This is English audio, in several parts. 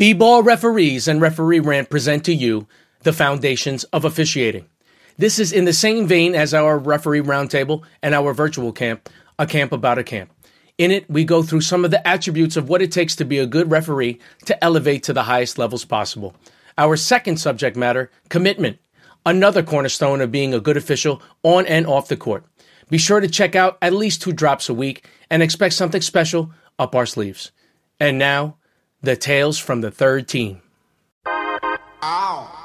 B-ball referees and referee rant present to you the foundations of officiating. This is in the same vein as our referee roundtable and our virtual camp, a camp about a camp. In it, we go through some of the attributes of what it takes to be a good referee to elevate to the highest levels possible. Our second subject matter, commitment, another cornerstone of being a good official on and off the court. Be sure to check out at least two drops a week and expect something special up our sleeves. And now, the tales from the third team. Ow.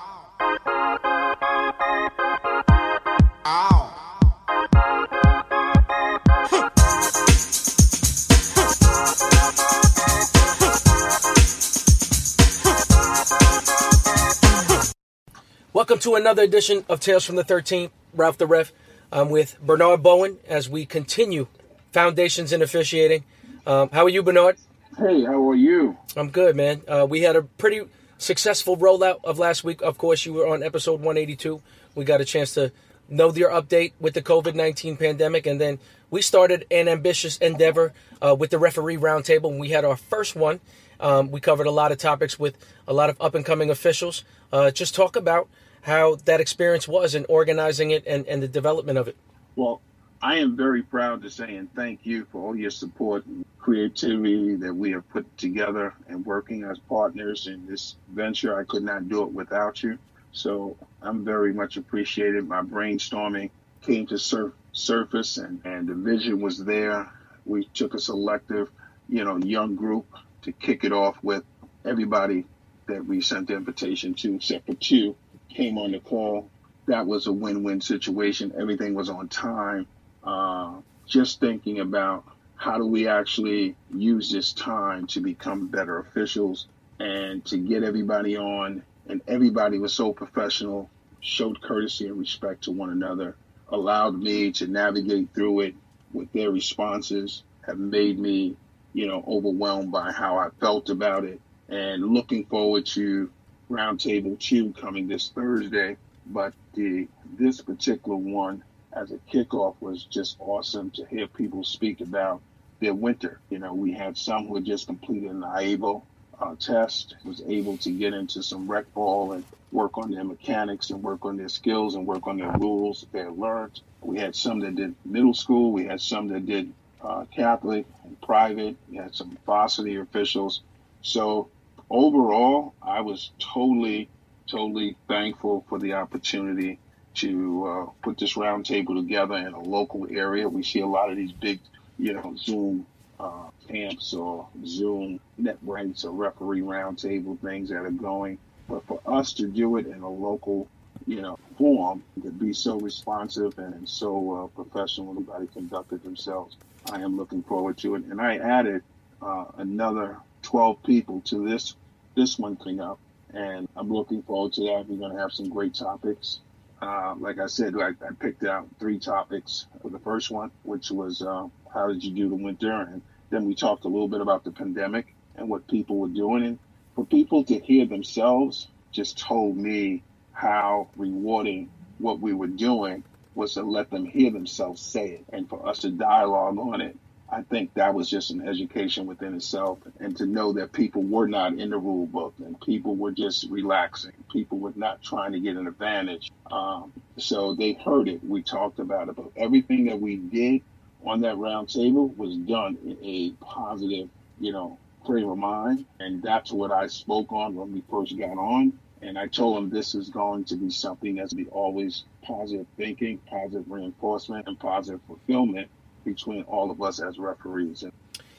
Welcome to another edition of Tales from the 13th. Ralph the Ref. I'm with Bernard Bowen as we continue Foundations in Officiating. Um, how are you, Bernard? Hey, how are you? I'm good, man. Uh, we had a pretty successful rollout of last week. Of course, you were on episode 182. We got a chance to know your update with the COVID 19 pandemic. And then we started an ambitious endeavor uh, with the referee roundtable. And we had our first one. Um, we covered a lot of topics with a lot of up and coming officials. Uh, just talk about how that experience was in organizing it and, and the development of it. Well, I am very proud to say and thank you for all your support and creativity that we have put together and working as partners in this venture. I could not do it without you. So I'm very much appreciated. My brainstorming came to sur- surface and, and the vision was there. We took a selective, you know, young group to kick it off with everybody that we sent the invitation to, except for two, came on the call. That was a win-win situation. Everything was on time uh, just thinking about how do we actually use this time to become better officials and to get everybody on. And everybody was so professional, showed courtesy and respect to one another, allowed me to navigate through it with their responses, have made me, you know, overwhelmed by how I felt about it. And looking forward to Roundtable 2 coming this Thursday. But the this particular one as a kickoff was just awesome to hear people speak about their winter. You know, we had some who had just completed an IAABO uh, test, was able to get into some rec ball and work on their mechanics and work on their skills and work on their rules they learned. We had some that did middle school. We had some that did uh, Catholic and private. We had some varsity officials. So overall, I was totally, totally thankful for the opportunity to uh, put this roundtable together in a local area. We see a lot of these big, you know, Zoom uh, camps or Zoom networks or referee roundtable things that are going. But for us to do it in a local, you know, form, to be so responsive and so uh, professional, everybody conducted themselves, I am looking forward to it. And I added uh, another 12 people to this this one coming up, and I'm looking forward to that. We're going to have some great topics. Uh, like I said, like I picked out three topics for the first one, which was uh, how did you do the winter, and then we talked a little bit about the pandemic and what people were doing. And for people to hear themselves, just told me how rewarding what we were doing was to let them hear themselves say it, and for us to dialogue on it I think that was just an education within itself. And to know that people were not in the rule book and people were just relaxing. People were not trying to get an advantage. Um, so they heard it. We talked about it. But everything that we did on that round table was done in a positive, you know, frame of mind. And that's what I spoke on when we first got on. And I told them this is going to be something that's be always positive thinking, positive reinforcement, and positive fulfillment between all of us as referees. And,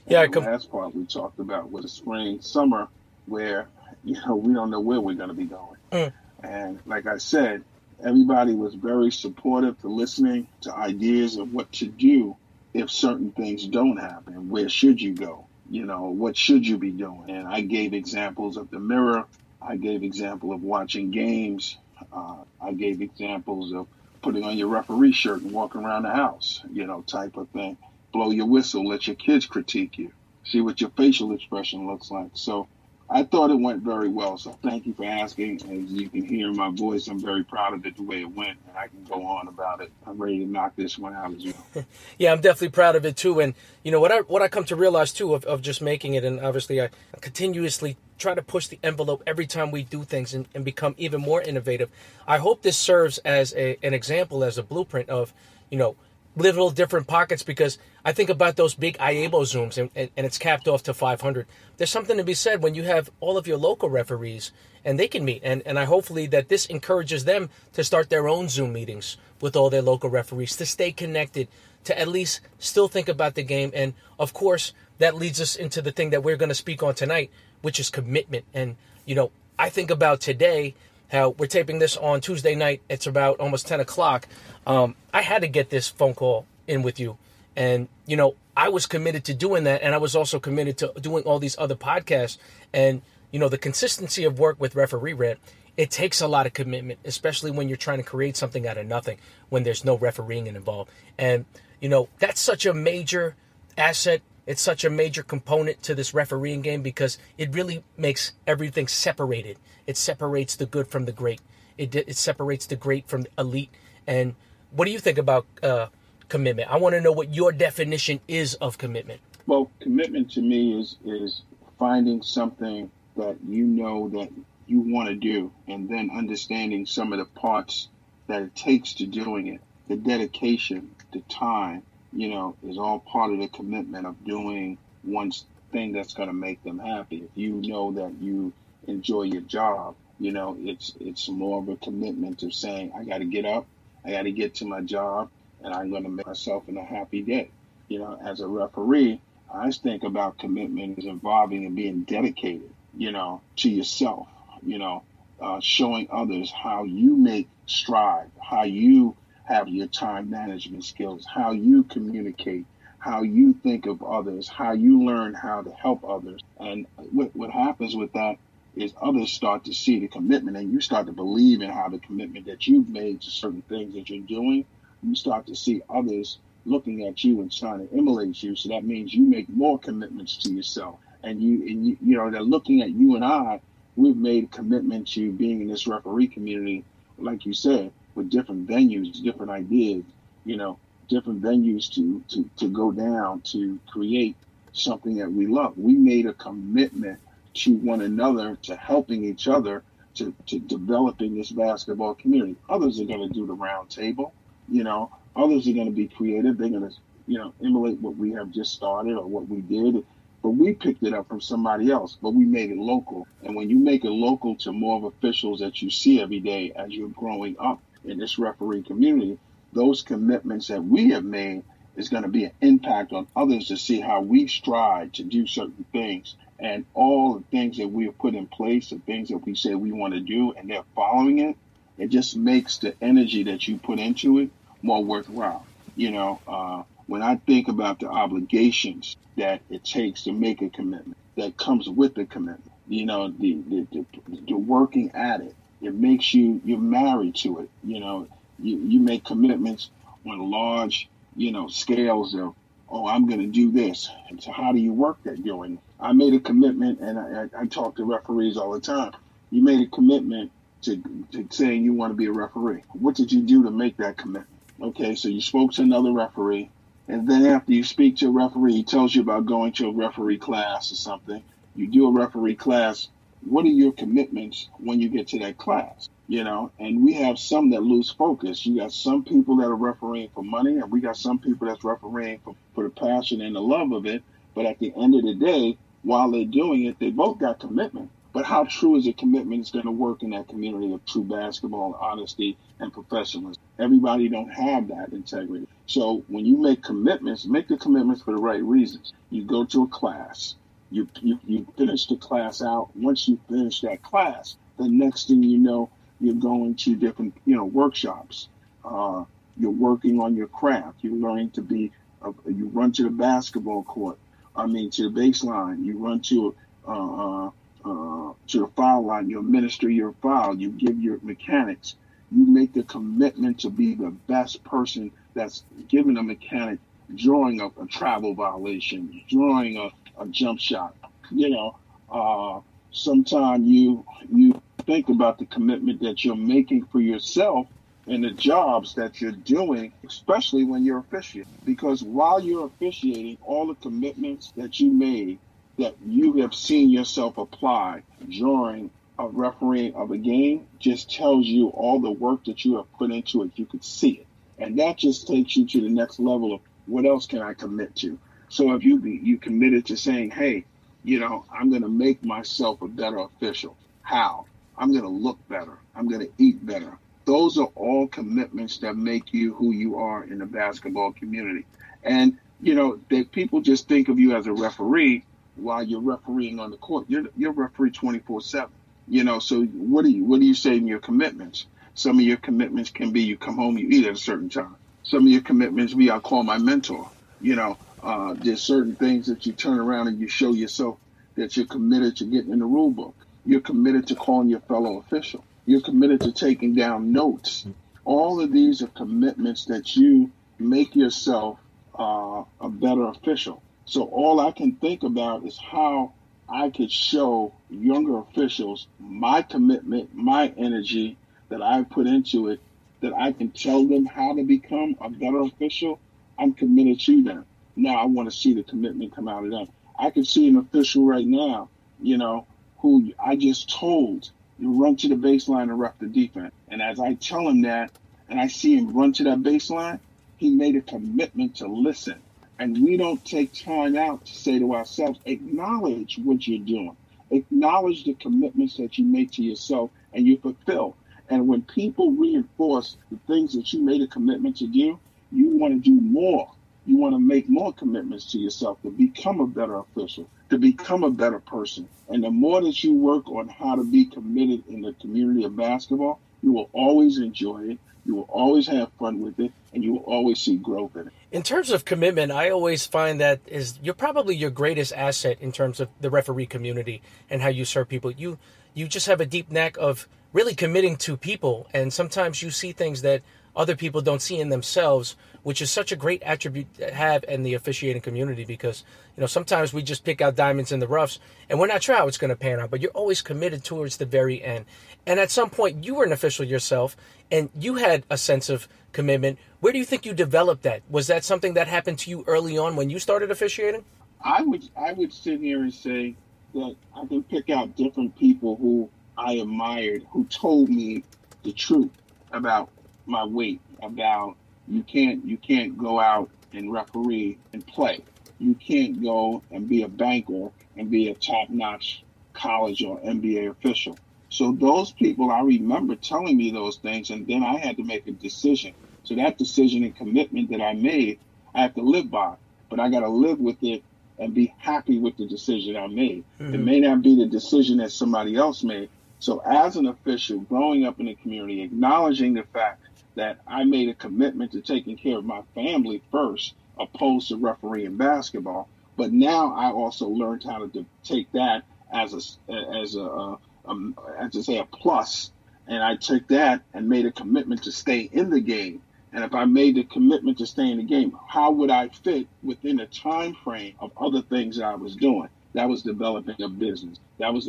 yeah, and the com- last part we talked about was spring, summer, where you know we don't know where we're going to be going. Mm. And like I said, everybody was very supportive to listening to ideas of what to do if certain things don't happen. Where should you go? You know, what should you be doing? And I gave examples of the mirror. I gave example of watching games. Uh, I gave examples of putting on your referee shirt and walking around the house, you know, type of thing. Blow your whistle, let your kids critique you, see what your facial expression looks like. So I thought it went very well. So thank you for asking. As you can hear my voice, I'm very proud of it the way it went, and I can go on about it. I'm ready to knock this one out as well. yeah, I'm definitely proud of it too. And you know what I what I come to realize too of, of just making it, and obviously I continuously try to push the envelope every time we do things and, and become even more innovative. I hope this serves as a, an example, as a blueprint of, you know, little different pockets because I think about those big IAABO zooms and, and, and, it's capped off to 500. There's something to be said when you have all of your local referees and they can meet. And, and I hopefully that this encourages them to start their own Zoom meetings with all their local referees to stay connected, to at least still think about the game. And of course, that leads us into the thing that we're going to speak on tonight, which is commitment. And, you know, I think about today how we're taping this on Tuesday night. It's about almost 10 o'clock. Um, I had to get this phone call in with you. And, you know, I was committed to doing that. And I was also committed to doing all these other podcasts. And, you know, the consistency of work with Referee Rant, it takes a lot of commitment, especially when you're trying to create something out of nothing, when there's no refereeing involved. And, you know, that's such a major asset it's such a major component to this refereeing game because it really makes everything separated. It separates the good from the great. It, it separates the great from the elite. And what do you think about uh, commitment? I want to know what your definition is of commitment. Well, commitment to me is is finding something that you know that you want to do, and then understanding some of the parts that it takes to doing it, the dedication, the time, you know, is all part of the commitment of doing one thing that's going to make them happy. If you know that you enjoy your job, you know, it's it's more of a commitment of saying, I got to get up, I got to get to my job, and I'm going to make myself in a happy day. You know, as a referee, I think about commitment as involving and being dedicated, you know, to yourself, you know, uh, showing others how you make stride, how you have your time management skills, how you communicate, how you think of others, how you learn how to help others. And what, what happens with that is others start to see the commitment and you start to believe in how the commitment that you've made to certain things that you're doing, you start to see others looking at you and trying to emulate you. So that means you make more commitments to yourself. And you, and you, you know, they're looking at you and I, we've made a commitment to being in this referee community, like you said, with different venues, different ideas, you know, different venues to, to, to go down to create something that we love. We made a commitment to one another, to helping each other, to, to developing this basketball community. Others are going to do the round table, you know, others are going to be creative. They're going to, you know, emulate what we have just started or what we did. But we picked it up from somebody else, but we made it local. And when you make it local to more of officials that you see every day as you're growing up, in this referee community, those commitments that we have made is going to be an impact on others to see how we strive to do certain things and all the things that we have put in place, the things that we say we want to do, and they're following it. It just makes the energy that you put into it more worthwhile. You know, uh, when I think about the obligations that it takes to make a commitment, that comes with the commitment, you know, the, the, the, the working at it, it makes you you're married to it. You know, you, you make commitments on large, you know, scales of oh, I'm going to do this. And so how do you work that doing? I made a commitment, and I, I, I talk to referees all the time. You made a commitment to, to saying you want to be a referee. What did you do to make that commitment? Okay, so you spoke to another referee, and then after you speak to a referee, he tells you about going to a referee class or something. You do a referee class, what are your commitments when you get to that class? You know, and we have some that lose focus. You got some people that are refereeing for money, and we got some people that's refereeing for, for the passion and the love of it. But at the end of the day, while they're doing it, they both got commitment. But how true is a commitment is going to work in that community of true basketball, and honesty, and professionalism? Everybody don't have that integrity. So when you make commitments, make the commitments for the right reasons. You go to a class, you, you, you finish the class out. Once you finish that class, the next thing you know, you're going to different, you know, workshops. Uh, you're working on your craft. You're learning to be, uh, you run to the basketball court. I mean, to the baseline. You run to, uh, uh, uh to the foul line. You administer your foul. You give your mechanics. You make the commitment to be the best person that's giving a mechanic drawing a, a travel violation, drawing a, a jump shot. You know, uh, sometimes you you think about the commitment that you're making for yourself and the jobs that you're doing, especially when you're officiating. Because while you're officiating, all the commitments that you made that you have seen yourself apply during a refereeing of a game just tells you all the work that you have put into it. You could see it. And that just takes you to the next level of what else can I commit to? So if you be you committed to saying, hey, you know, I'm going to make myself a better official. How? I'm going to look better. I'm going to eat better. Those are all commitments that make you who you are in the basketball community. And you know, that people just think of you as a referee while you're refereeing on the court. You're you're referee 24 seven. You know, so what do you what do you say in your commitments? Some of your commitments can be you come home, you eat at a certain time. Some of your commitments be I call my mentor. You know, uh, there's certain things that you turn around and you show yourself that you're committed to getting in the rule book. You're committed to calling your fellow official. You're committed to taking down notes. All of these are commitments that you make yourself uh, a better official. So all I can think about is how I could show younger officials my commitment, my energy that I put into it, that I can tell them how to become a better official. I'm committed to them. Now I want to see the commitment come out of them. I can see an official right now, you know, who I just told you run to the baseline and rep the defense. And as I tell him that, and I see him run to that baseline, he made a commitment to listen. And we don't take time out to say to ourselves, acknowledge what you're doing. Acknowledge the commitments that you make to yourself and you fulfill. And when people reinforce the things that you made a commitment to do, you want to do more. You want to make more commitments to yourself to become a better official, to become a better person. And the more that you work on how to be committed in the community of basketball, you will always enjoy it. You will always have fun with it, and you will always see growth in it. In terms of commitment, I always find that is you're probably your greatest asset in terms of the referee community and how you serve people. You you just have a deep knack of really committing to people, and sometimes you see things that other people don't see in themselves, which is such a great attribute to have in the officiating community because, you know, sometimes we just pick out diamonds in the roughs and we're not sure how it's going to pan out, but you're always committed towards the very end. And at some point, you were an official yourself and you had a sense of commitment. Where do you think you developed that? Was that something that happened to you early on when you started officiating? I would I would sit here and say that I can pick out different people who I admired who told me the truth about my weight about you can't you can't go out and referee and play. You can't go and be a banker and be a top notch college or NBA official. So those people I remember telling me those things and then I had to make a decision. So that decision and commitment that I made, I have to live by. But I gotta live with it and be happy with the decision I made. Mm-hmm. It may not be the decision that somebody else made. So as an official growing up in the community, acknowledging the fact that I made a commitment to taking care of my family first, opposed to refereeing basketball. But now I also learned how to take that as a as a, a, a as to say a plus, and I took that and made a commitment to stay in the game. And if I made the commitment to stay in the game, how would I fit within the time frame of other things that I was doing? That was developing a business. That was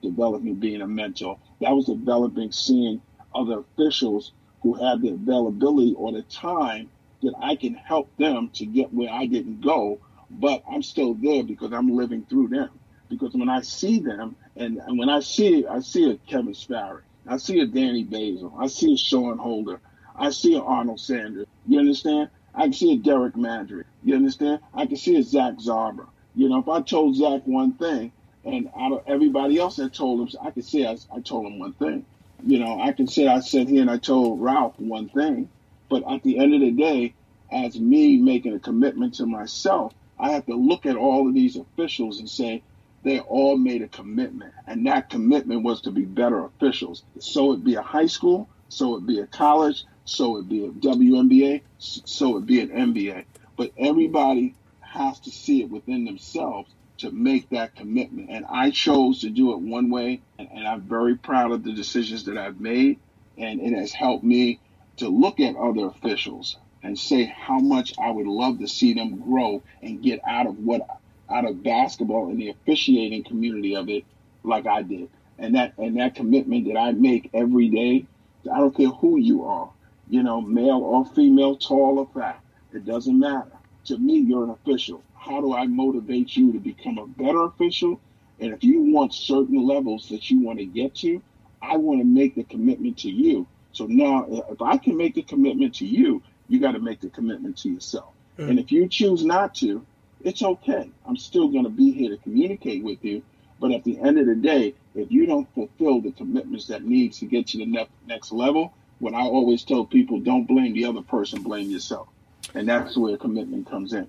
developing being a mentor. That was developing seeing other officials who have the availability or the time that I can help them to get where I didn't go, but I'm still there because I'm living through them. Because when I see them, and, and when I see I see a Kevin Sparrow, I see a Danny Basil, I see a Sean Holder, I see a Arnold Sanders. You understand? I can see a Derek Mandry. You understand? I can see a Zach Zarba. You know, if I told Zach one thing, and out of everybody else that told him, I could say I, I told him one thing you know, I can say I sat here and I told Ralph one thing, but at the end of the day, as me making a commitment to myself, I have to look at all of these officials and say they all made a commitment, and that commitment was to be better officials. So it be a high school, so it be a college, so it be a WNBA, so it be an NBA. But everybody has to see it within themselves to make that commitment. And I chose to do it one way, and, and I'm very proud of the decisions that I've made. And it has helped me to look at other officials and say how much I would love to see them grow and get out of what out of basketball and the officiating community of it like I did. And that and that commitment that I make every day, I don't care who you are, you know, male or female, tall or fat, it doesn't matter. To me, you're an official how do I motivate you to become a better official? And if you want certain levels that you want to get to, I want to make the commitment to you. So now, if I can make the commitment to you, you got to make the commitment to yourself. Mm. And if you choose not to, it's okay. I'm still going to be here to communicate with you. But at the end of the day, if you don't fulfill the commitments that needs to get you to the next level, what I always tell people, don't blame the other person, blame yourself. And that's where commitment comes in.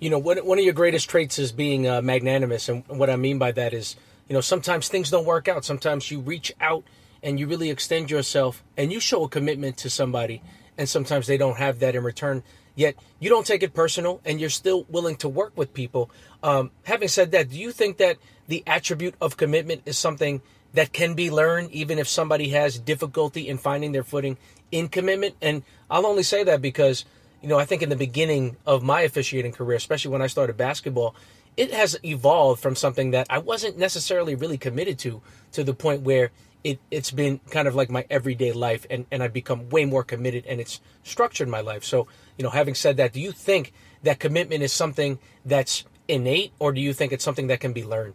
You know, one, one of your greatest traits is being uh, magnanimous. And what I mean by that is, you know, sometimes things don't work out. Sometimes you reach out and you really extend yourself and you show a commitment to somebody. And sometimes they don't have that in return. Yet you don't take it personal and you're still willing to work with people. Um, having said that, do you think that the attribute of commitment is something that can be learned even if somebody has difficulty in finding their footing in commitment? And I'll only say that because you know, I think in the beginning of my officiating career, especially when I started basketball, it has evolved from something that I wasn't necessarily really committed to, to the point where it, it's been kind of like my everyday life and, and I've become way more committed and it's structured my life. So, you know, having said that, do you think that commitment is something that's innate or do you think it's something that can be learned?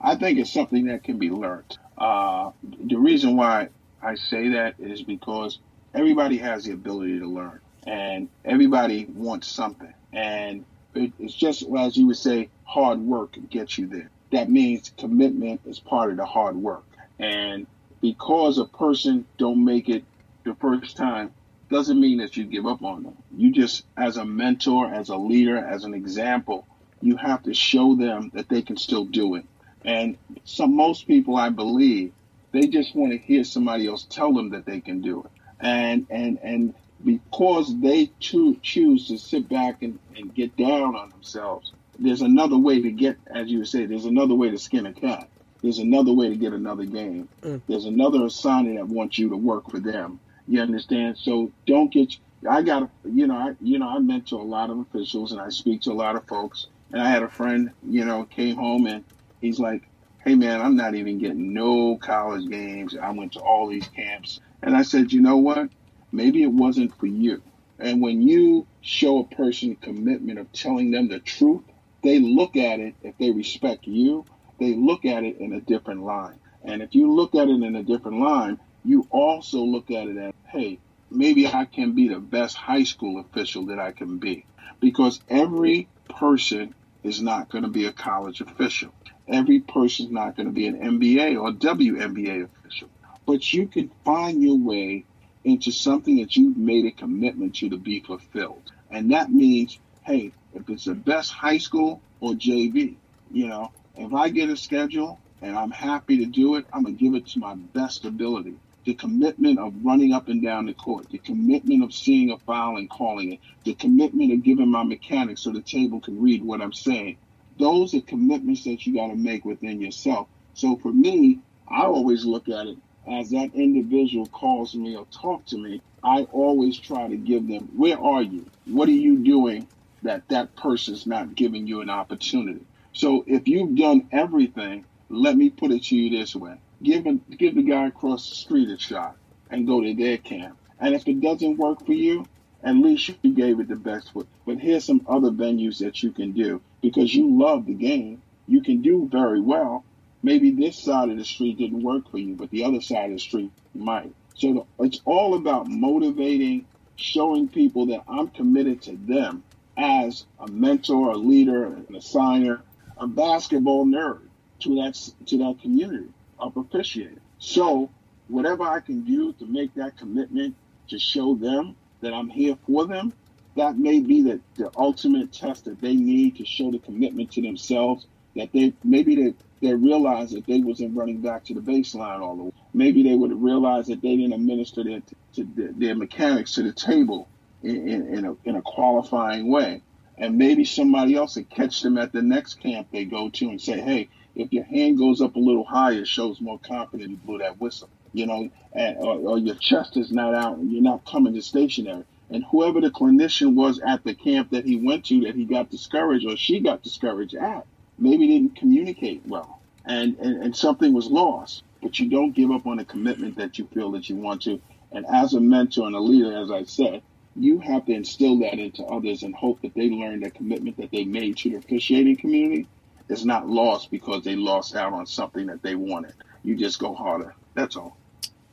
I think it's something that can be learned. Uh, the reason why I say that is because everybody has the ability to learn and everybody wants something. And it, it's just as you would say, hard work gets you there. That means commitment is part of the hard work. And because a person don't make it the first time, doesn't mean that you give up on them. You just, as a mentor, as a leader, as an example, you have to show them that they can still do it. And some most people, I believe, they just want to hear somebody else tell them that they can do it. And and and because they cho- choose to sit back and, and get down on themselves, there's another way to get, as you would say, there's another way to skin a cat. There's another way to get another game. Mm. There's another assignment that wants you to work for them. You understand? So don't get. I got, you know, I, you know, I mentor a lot of officials and I speak to a lot of folks. And I had a friend, you know, came home and he's like, "Hey, man, I'm not even getting no college games. I went to all these camps." And I said, "You know what? Maybe it wasn't for you. And when you show a person commitment of telling them the truth, they look at it, if they respect you, they look at it in a different line. And if you look at it in a different line, you also look at it as, hey, maybe I can be the best high school official that I can be. Because every person is not going to be a college official. Every person is not going to be an NBA or WNBA official. But you can find your way into something that you've made a commitment to to be fulfilled. And that means, hey, if it's the best high school or JV, you know, if I get a schedule and I'm happy to do it, I'm going to give it to my best ability. The commitment of running up and down the court, the commitment of seeing a foul and calling it, the commitment of giving my mechanics so the table can read what I'm saying. Those are commitments that you got to make within yourself. So for me, I always look at it as that individual calls me or talk to me, I always try to give them, where are you? What are you doing that that person's not giving you an opportunity? So if you've done everything, let me put it to you this way. Give, a, give the guy across the street a shot and go to their camp. And if it doesn't work for you, at least you gave it the best foot. But here's some other venues that you can do because you love the game. You can do very well maybe this side of the street didn't work for you, but the other side of the street might. So it's all about motivating, showing people that I'm committed to them as a mentor, a leader, an assigner, a basketball nerd to that to that community of officiating. So whatever I can do to make that commitment to show them that I'm here for them, that may be the, the ultimate test that they need to show the commitment to themselves that they maybe they they realized that they wasn't running back to the baseline all the way. Maybe they would have realized that they didn't administer their, to their mechanics to the table in, in, in, a, in a qualifying way. And maybe somebody else would catch them at the next camp they go to and say, hey, if your hand goes up a little higher, it shows more confidence you blew that whistle. You know, and, or, or your chest is not out and you're not coming to stationary. And whoever the clinician was at the camp that he went to that he got discouraged or she got discouraged at, maybe didn't communicate well and, and, and something was lost. But you don't give up on a commitment that you feel that you want to. And as a mentor and a leader, as I said, you have to instill that into others and hope that they learn that commitment that they made to the officiating community is not lost because they lost out on something that they wanted. You just go harder. That's all.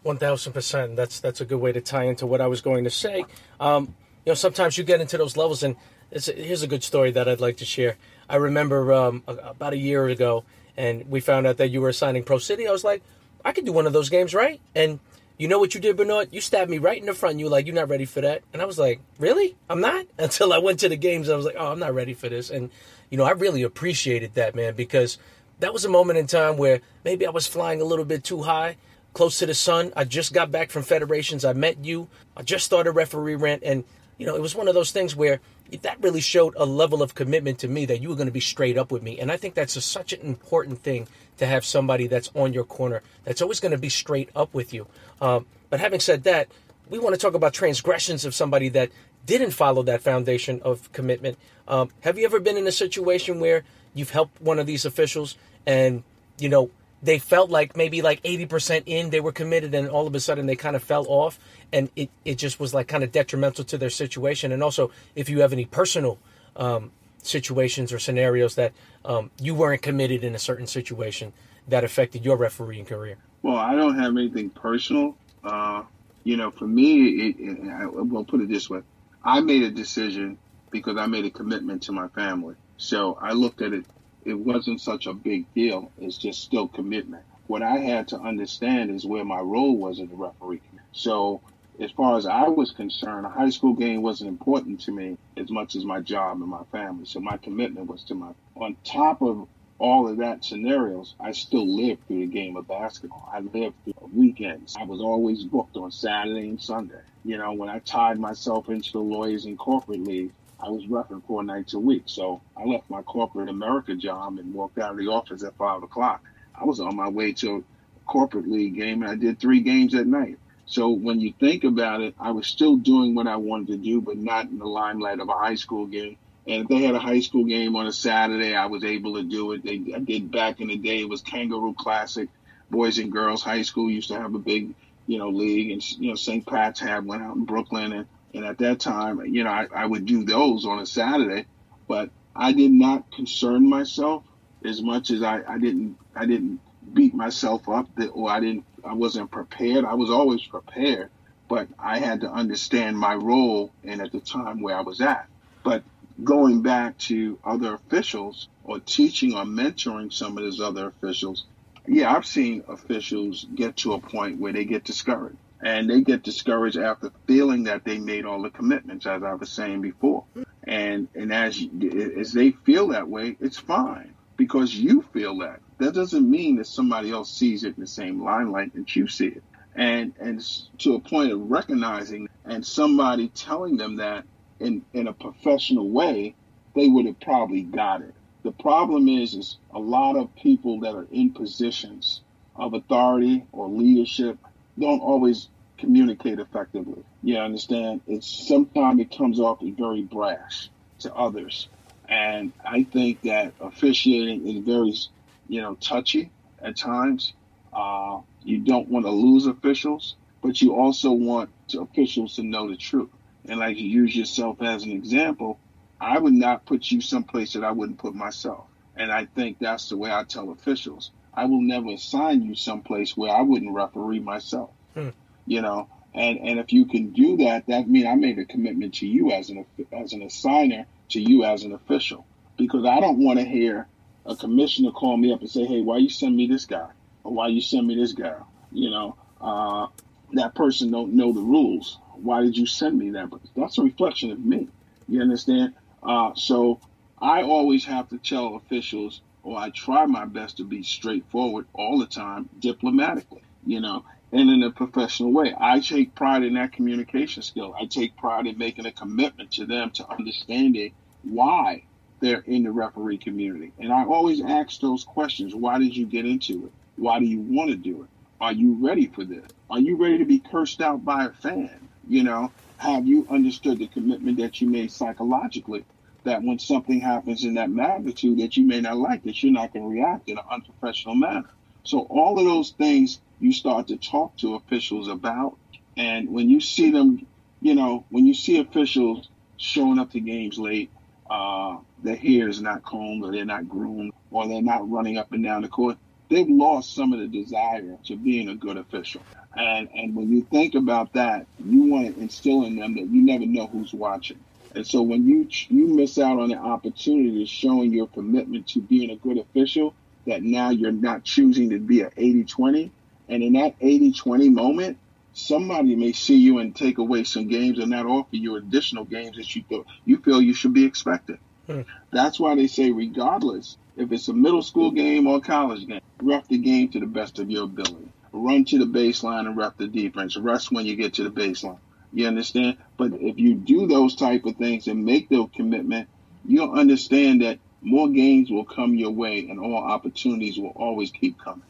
One thousand percent. That's that's a good way to tie into what I was going to say. Um, you know, sometimes you get into those levels, and here's a good story that I'd like to share. I remember um, about a year ago, and we found out that you were assigning Pro City. I was like, I could do one of those games, right? And you know what you did, Bernard? You stabbed me right in the front. You were like, you're not ready for that. And I was like, really? I'm not? Until I went to the games, I was like, oh, I'm not ready for this. And, you know, I really appreciated that, man, because that was a moment in time where maybe I was flying a little bit too high, close to the sun. I just got back from federations. I met you. I just started referee rant. And, you know, it was one of those things where that really showed a level of commitment to me that you were going to be straight up with me. And I think that's a, such an important thing to have somebody that's on your corner that's always going to be straight up with you. Um, but having said that, we want to talk about transgressions of somebody that didn't follow that foundation of commitment. Um, have you ever been in a situation where you've helped one of these officials and, you know, they felt like maybe like 80% in, they were committed, and all of a sudden they kind of fell off, and it, it just was like kind of detrimental to their situation. And also, if you have any personal um, situations or scenarios that um, you weren't committed in a certain situation that affected your refereeing career. Well, I don't have anything personal. Uh, you know, for me, it, it, I will put it this way: I made a decision because I made a commitment to my family. So I looked at it it wasn't such a big deal. It's just still commitment. What I had to understand is where my role was in the referee. So as far as I was concerned, a high school game wasn't important to me as much as my job and my family. So my commitment was to my, on top of all of that scenarios, I still lived through the game of basketball. I lived through weekends. I was always booked on Saturday and Sunday. You know, when I tied myself into the Lawyers and Corporate League, I was roughing four nights a week. So I left my corporate America job and walked out of the office at five o'clock. I was on my way to a corporate league game and I did three games at night. So when you think about it, I was still doing what I wanted to do, but not in the limelight of a high school game. And if they had a high school game on a Saturday, I was able to do it. They I did back in the day. It was Kangaroo Classic. Boys and girls high school used to have a big, you know, league, and you know St. Pat's had one out in Brooklyn, and and at that time, you know, I, I would do those on a Saturday, but I did not concern myself as much as I, I didn't I didn't beat myself up that or I didn't I wasn't prepared. I was always prepared, but I had to understand my role and at the time where I was at. But going back to other officials or teaching or mentoring some of those other officials, yeah, I've seen officials get to a point where they get discouraged and they get discouraged after feeling that they made all the commitments, as I was saying before. And and as as they feel that way, it's fine because you feel that. That doesn't mean that somebody else sees it in the same limelight that you see it. And and to a point of recognizing and somebody telling them that in in a professional way, they would have probably got it. The problem is is a lot of people that are in positions of authority or leadership don't always communicate effectively. You understand? It's sometimes it comes off as very brash to others. And I think that officiating is very, you know, touchy at times. Uh, you don't want to lose officials, but you also want officials to know the truth. And like you use yourself as an example, I would not put you someplace that I wouldn't put myself. And I think that's the way I tell officials. I will never assign you someplace where I wouldn't referee myself. Hmm. You know, and and if you can do that, that means I made a commitment to you as an as an assigner to you as an official because I don't want to hear a commissioner call me up and say, "Hey, why you send me this guy? Or why you send me this girl?" You know, uh, that person don't know the rules. Why did you send me that? But that's a reflection of me. You understand? Uh, so I always have to tell officials, or I try my best to be straightforward all the time, diplomatically. You know, and in a professional way. I take pride in that communication skill. I take pride in making a commitment to them to understanding why they're in the referee community. And I always ask those questions. Why did you get into it? Why do you want to do it? Are you ready for this? Are you ready to be cursed out by a fan? You know, have you understood the commitment that you made psychologically that when something happens in that magnitude that you may not like, that you're not going to react in an unprofessional manner? So all of those things you start to talk to officials about. And when you see them you know, when you see officials showing up to games late, uh, their hair is not combed or they're not groomed or they're not running up and down the court, they've lost some of the desire to being a good official. And and when you think about that, you want to instill in them that you never know who's watching. And so when you you miss out on the opportunity of showing your commitment to being a good official, that now you're not choosing to be an 80-20, and in that 80-20 moment, somebody may see you and take away some games and not offer you additional games that you feel you feel you should be expected. Hmm. That's why they say, regardless if it's a middle school game or college game, ref the game to the best of your ability. Run to the baseline and ref the defense. Rest when you get to the baseline. You understand? But if you do those type of things and make the commitment, you'll understand that more games will come your way and all opportunities will always keep coming.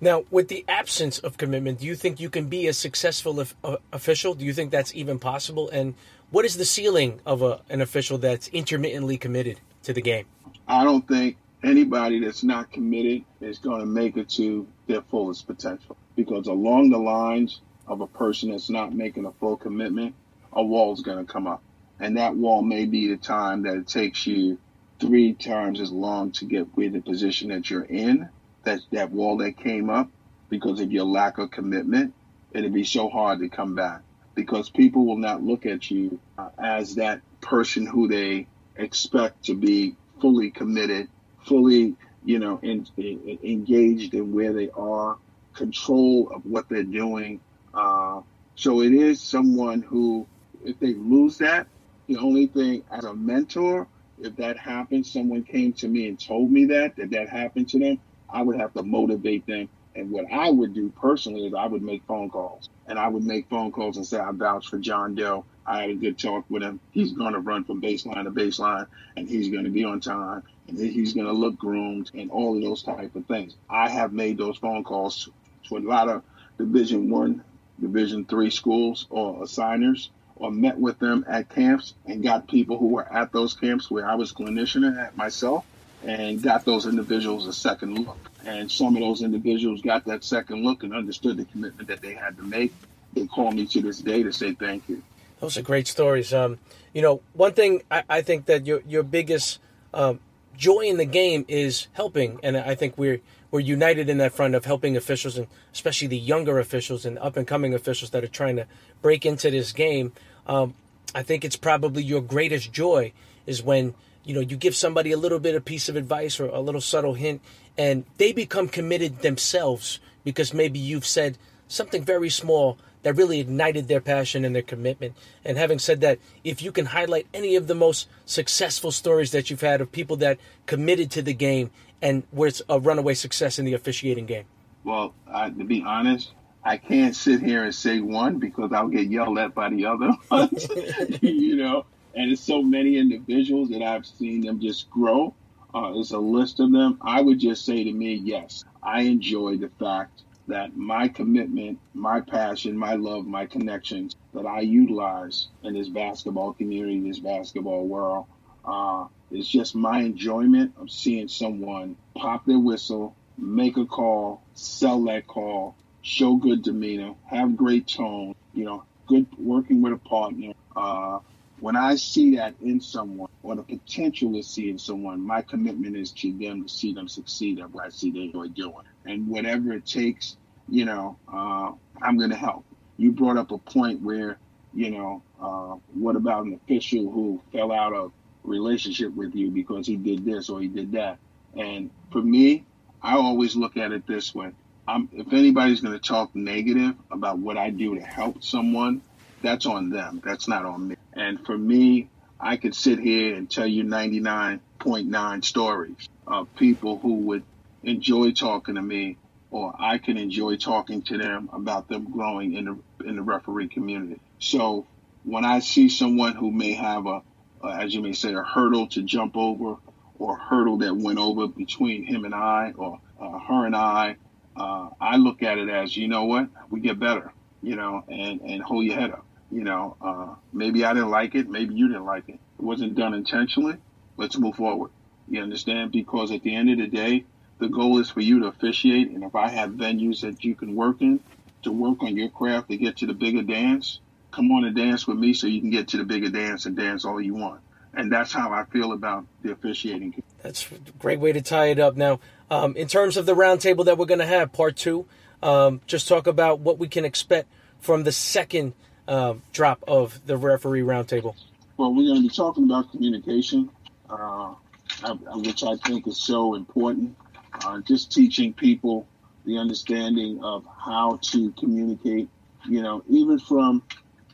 Now, with the absence of commitment, do you think you can be a successful uh, official? Do you think that's even possible? And what is the ceiling of a, an official that's intermittently committed to the game? I don't think anybody that's not committed is going to make it to their fullest potential because along the lines of a person that's not making a full commitment, a wall is going to come up. And that wall may be the time that it takes you three times as long to get with the position that you're in that that wall that came up because of your lack of commitment, it'd be so hard to come back because people will not look at you as that person who they expect to be fully committed, fully, you know, in, in, engaged in where they are, control of what they're doing. Uh, so it is someone who, if they lose that, the only thing as a mentor, if that happens, someone came to me and told me that, that that happened to them, I would have to motivate them. And what I would do personally is I would make phone calls and I would make phone calls and say, I vouch for John Doe. I had a good talk with him. He's going to run from baseline to baseline and he's going to be on time and he's going to look groomed and all of those type of things. I have made those phone calls to a lot of division one, division three schools or assigners or met with them at camps and got people who were at those camps where I was clinician at myself and got those individuals a second look. And some of those individuals got that second look and understood the commitment that they had to make. They call me to this day to say thank you. Those are great stories. Um, you know, one thing I, I, think that your your biggest um, joy in the game is helping, and I think we're we're united in that front of helping officials, and especially the younger officials and up and coming officials that are trying to break into this game. Um, I think it's probably your greatest joy is when you know you give somebody a little bit of piece of advice or a little subtle hint and they become committed themselves because maybe you've said something very small that really ignited their passion and their commitment and having said that if you can highlight any of the most successful stories that you've had of people that committed to the game and where it's a runaway success in the officiating game well to be honest I can't sit here and say one because I'll get yelled at by the other. ones, you know, and it's so many individuals that I've seen them just grow. Uh, it's a list of them. I would just say to me, yes, I enjoy the fact that my commitment, my passion, my love, my connections that I utilize in this basketball community, this basketball world, uh, just my enjoyment of seeing someone pop their whistle, make a call, sell that call, show good demeanor, have great tone, you know, good working with a partner, uh, when I see that in someone or the potential to see in someone, my commitment is to them to see them succeed at what I see they are doing. And whatever it takes, you know, uh, I'm going to help. You brought up a point where, you know, uh, what about an official who fell out of relationship with you because he did this or he did that? And for me, I always look at it this way. I'm, if anybody's going to talk negative about what I do to help someone, that's on them. That's not on me. And for me, I could sit here and tell you 99.9 stories of people who would enjoy talking to me, or I can enjoy talking to them about them growing in the in the referee community. So when I see someone who may have a, as you may say, a hurdle to jump over, or a hurdle that went over between him and I, or uh, her and I, uh, I look at it as, you know what, we get better, you know, and and hold your head up. You know, uh, maybe I didn't like it. Maybe you didn't like it. It wasn't done intentionally. Let's move forward. You understand? Because at the end of the day, the goal is for you to officiate. And if I have venues that you can work in to work on your craft to get to the bigger dance, come on and dance with me so you can get to the bigger dance and dance all you want. And that's how I feel about the officiating. That's a great way to tie it up. Now, um, in terms of the roundtable that we're going to have, part two, um, just talk about what we can expect from the second uh, drop of the referee roundtable. Well, we're going to be talking about communication, uh, which I think is so important. Uh, just teaching people the understanding of how to communicate, you know, even from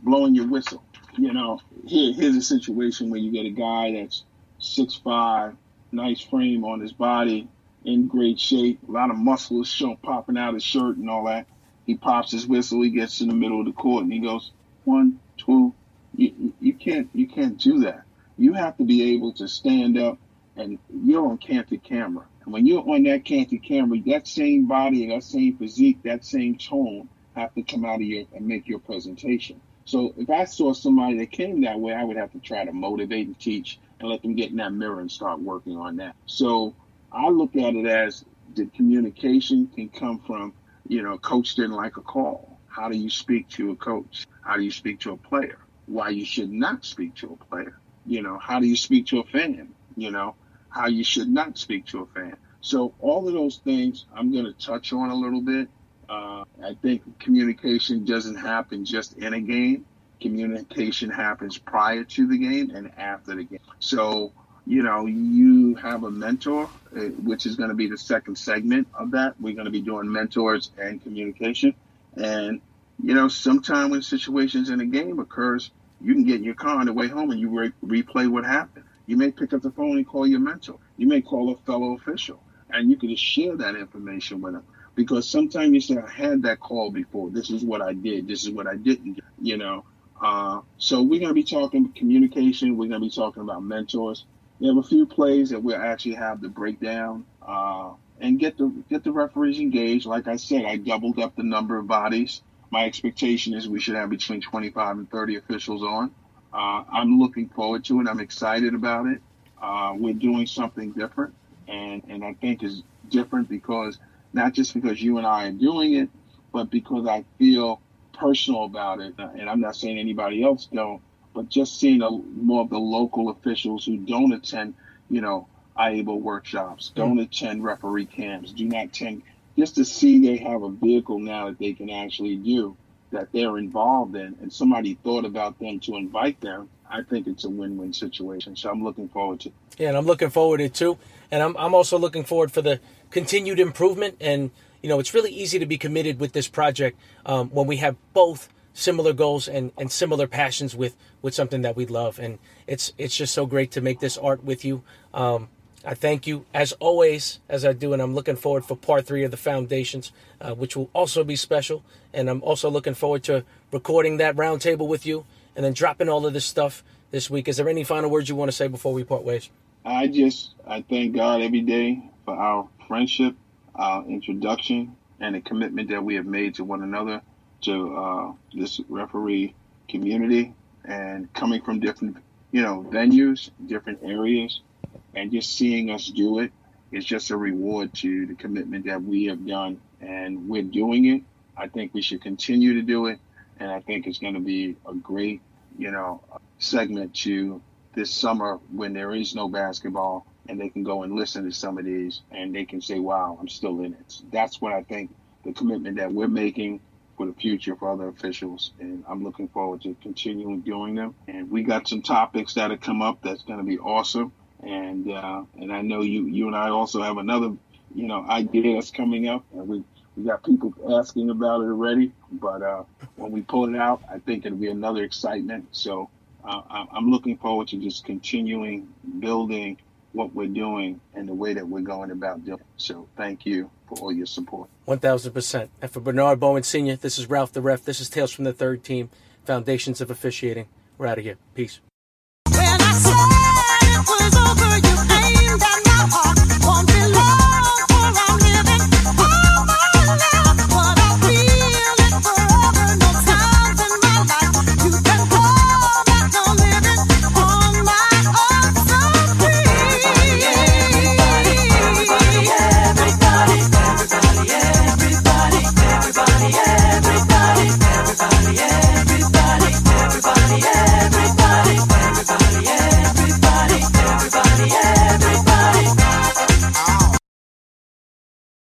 blowing your whistle. You know, here, here's a situation where you get a guy that's six five, nice frame on his body, in great shape, a lot of muscles show popping out his shirt and all that. He pops his whistle, he gets in the middle of the court and he goes, one, two. You, you can't you can't do that. You have to be able to stand up and you're on camera. And when you're on that candid camera, that same body, that same physique, that same tone have to come out of you and make your presentation. So if I saw somebody that came that way, I would have to try to motivate and teach and let them get in that mirror and start working on that. So I look at it as the communication can come from, you know, coach didn't like a call. How do you speak to a coach? How do you speak to a player? Why you should not speak to a player? You know, how do you speak to a fan? You know, how you should not speak to a fan. So all of those things I'm going to touch on a little bit. Uh, I think communication doesn't happen just in a game. Communication happens prior to the game and after the game. So you know, you have a mentor, uh, which is going to be the second segment of that. We're going to be doing mentors and communication. And, you know, sometime when situations in a game occurs, you can get in your car on the way home and you re- replay what happened. You may pick up the phone and call your mentor. You may call a fellow official and you can just share that information with them. Because sometimes you say, I had that call before. This is what I did. This is what I didn't, you know. Uh, so we're going to be talking communication. We're going to be talking about mentors. We have a few plays that we'll actually have the breakdown uh, and get the get the referees engaged. Like I said, I doubled up the number of bodies. My expectation is we should have between 25 and 30 officials on. Uh, I'm looking forward to it. I'm excited about it. Uh, we're doing something different, and and I think is different because not just because you and I are doing it, but because I feel personal about it. And I'm not saying anybody else don't, but just seeing a, more of the local officials who don't attend, you know, IAABO workshops, don't mm. attend referee camps, do not attend, just to see they have a vehicle now that they can actually do that they're involved in, and somebody thought about them to invite them. I think it's a win-win situation. So I'm looking forward to. It. Yeah, and I'm looking forward to it too. And I'm I'm also looking forward for the continued improvement. And you know, it's really easy to be committed with this project um, when we have both similar goals and, and similar passions with, with something that we love. And it's it's just so great to make this art with you. Um, I thank you as always, as I do, and I'm looking forward for part three of the foundations, uh, which will also be special. And I'm also looking forward to recording that roundtable with you and then dropping all of this stuff this week. Is there any final words you want to say before we part ways? I just I thank God every day for our friendship, our introduction, and the commitment that we have made to one another to uh, this referee community and coming from different, you know, venues, different areas, and just seeing us do it is just a reward to the commitment that we have done. And we're doing it. I think we should continue to do it. And I think it's going to be a great, you know, segment to this summer when there is no basketball and they can go and listen to some of these and they can say, wow, I'm still in it. That's what I think the commitment that we're making for the future for other officials. And I'm looking forward to continuing doing them. And we got some topics that have come up that's going to be awesome. And uh, and I know you you and I also have another you know idea that's coming up, and we we got people asking about it already. But uh, when we pull it out, I think it'll be another excitement. So uh, I'm looking forward to just continuing building what we're doing and the way that we're going about doing. It. So thank you for all your support. 1000%. And for Bernard Bowen Sr., this is Ralph the Ref. This is Tales from the Third Team, Foundations of Officiating. We're out of here. Peace was all.